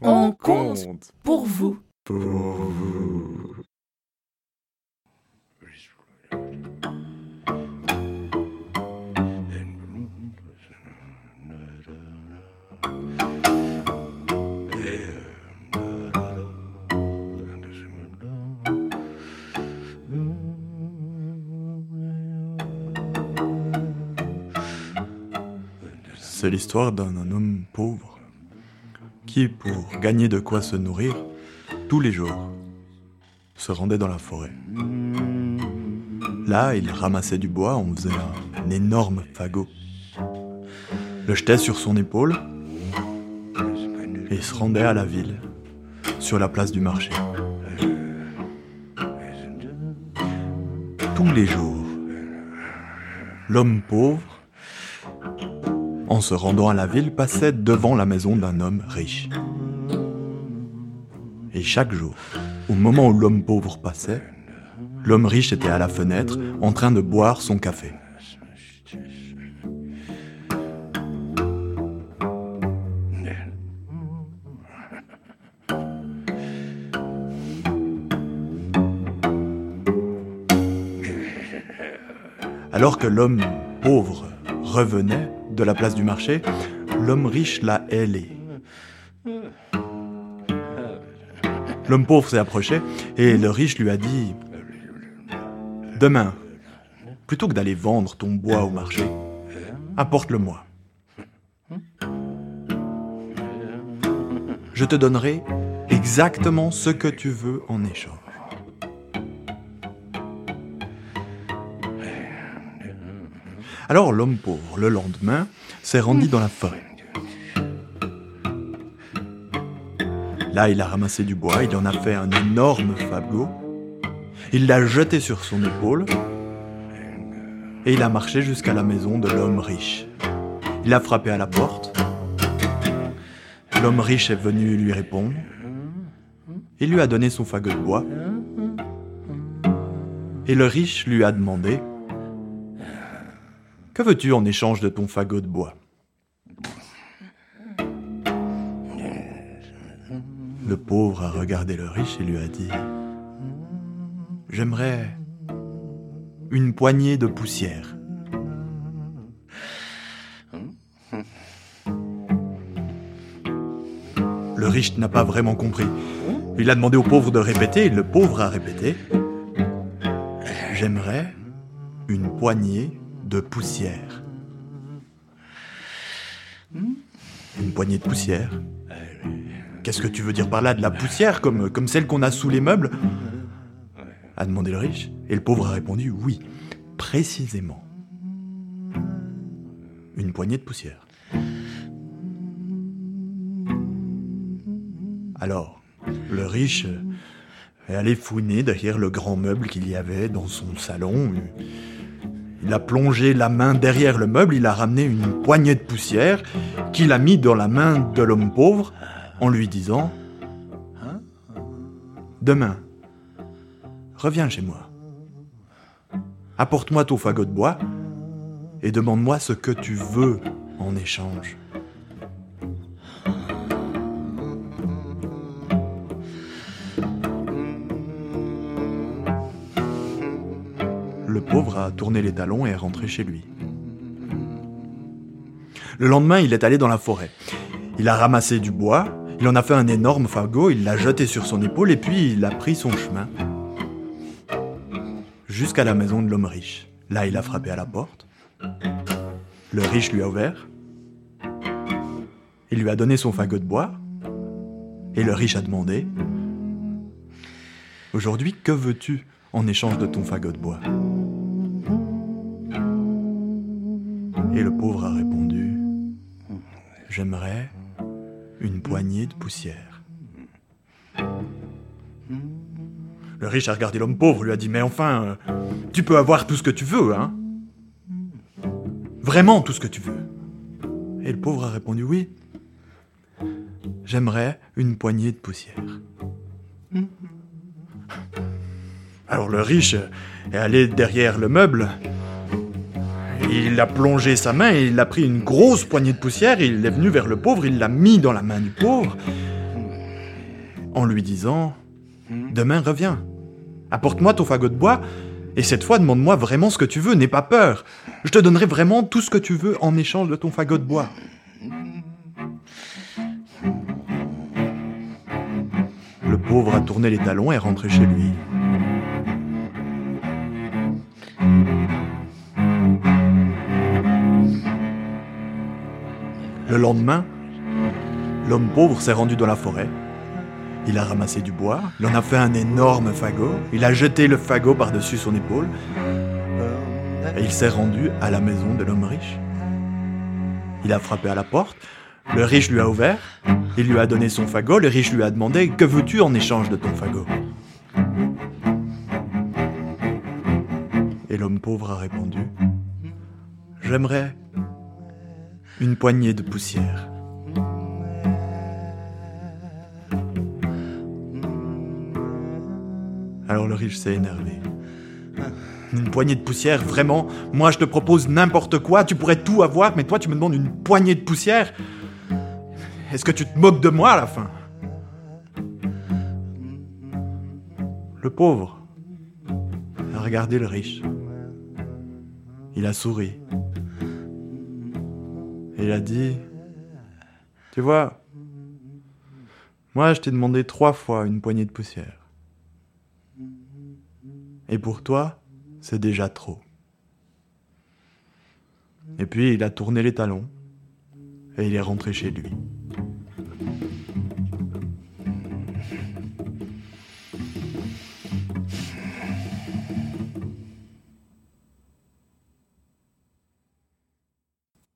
On compte pour vous. Pour vous. C'est l'histoire d'un homme pauvre qui, pour gagner de quoi se nourrir, tous les jours, se rendait dans la forêt. Là, il ramassait du bois, on faisait un énorme fagot, le jetait sur son épaule et se rendait à la ville, sur la place du marché. Tous les jours, l'homme pauvre en se rendant à la ville, passait devant la maison d'un homme riche. Et chaque jour, au moment où l'homme pauvre passait, l'homme riche était à la fenêtre en train de boire son café. Alors que l'homme pauvre revenait, de la place du marché, l'homme riche l'a ailé. L'homme pauvre s'est approché et le riche lui a dit Demain, plutôt que d'aller vendre ton bois au marché, apporte-le-moi. Je te donnerai exactement ce que tu veux en échange. Alors l'homme pauvre, le lendemain, s'est rendu dans la forêt. Là, il a ramassé du bois, il en a fait un énorme fagot, il l'a jeté sur son épaule, et il a marché jusqu'à la maison de l'homme riche. Il a frappé à la porte. L'homme riche est venu lui répondre. Il lui a donné son fagot de bois. Et le riche lui a demandé que veux-tu en échange de ton fagot de bois? Le pauvre a regardé le riche et lui a dit J'aimerais une poignée de poussière. Le riche n'a pas vraiment compris. Il a demandé au pauvre de répéter et le pauvre a répété J'aimerais une poignée de poussière. Une poignée de poussière Qu'est-ce que tu veux dire par là De la poussière comme, celle qu'on a sous les meubles? A demandé le riche. Et le pauvre a répondu oui, précisément. Une poignée de poussière. Alors, le riche est allé fouiner derrière le grand meuble qu'il y avait dans son salon. Il a plongé la main derrière le meuble, il a ramené une poignée de poussière qu'il a mis dans la main de l'homme pauvre en lui disant Demain, reviens chez moi. Apporte-moi ton fagot de bois et demande-moi ce que tu veux en échange. Pauvre a tourné les talons et est rentré chez lui. Le lendemain, il est allé dans la forêt. Il a ramassé du bois, il en a fait un énorme fagot, il l'a jeté sur son épaule et puis il a pris son chemin jusqu'à la maison de l'homme riche. Là, il a frappé à la porte. Le riche lui a ouvert. Il lui a donné son fagot de bois. Et le riche a demandé Aujourd'hui, que veux-tu en échange de ton fagot de bois? Et le pauvre a répondu J'aimerais une poignée de poussière. Le riche a regardé l'homme pauvre, lui a dit Mais enfin, euh, tu peux avoir tout ce que tu veux, hein Vraiment tout ce que tu veux. Et le pauvre a répondu Oui. J'aimerais une poignée de poussière. Alors le riche est allé derrière le meuble. Il a plongé sa main et il a pris une grosse poignée de poussière. Il est venu vers le pauvre, il l'a mis dans la main du pauvre. en lui disant Demain reviens. Apporte-moi ton fagot de bois, et cette fois demande-moi vraiment ce que tu veux, n'aie pas peur. Je te donnerai vraiment tout ce que tu veux en échange de ton fagot de bois. Le pauvre a tourné les talons et est rentré chez lui. Le lendemain, l'homme pauvre s'est rendu dans la forêt. Il a ramassé du bois, il en a fait un énorme fagot, il a jeté le fagot par-dessus son épaule, et il s'est rendu à la maison de l'homme riche. Il a frappé à la porte, le riche lui a ouvert, il lui a donné son fagot, le riche lui a demandé Que veux-tu en échange de ton fagot? Et l'homme pauvre a répondu J'aimerais une poignée de poussière. Alors le riche s'est énervé. Une poignée de poussière, vraiment? Moi je te propose n'importe quoi, tu pourrais tout avoir, mais toi tu me demandes une poignée de poussière Est-ce que tu te moques de moi à la fin? Le pauvre a regardé le riche. Il a souri. Et il a dit Tu vois, moi je t'ai demandé trois fois une poignée de poussière. Et pour toi, c'est déjà trop. Et puis il a tourné les talons et il est rentré chez lui.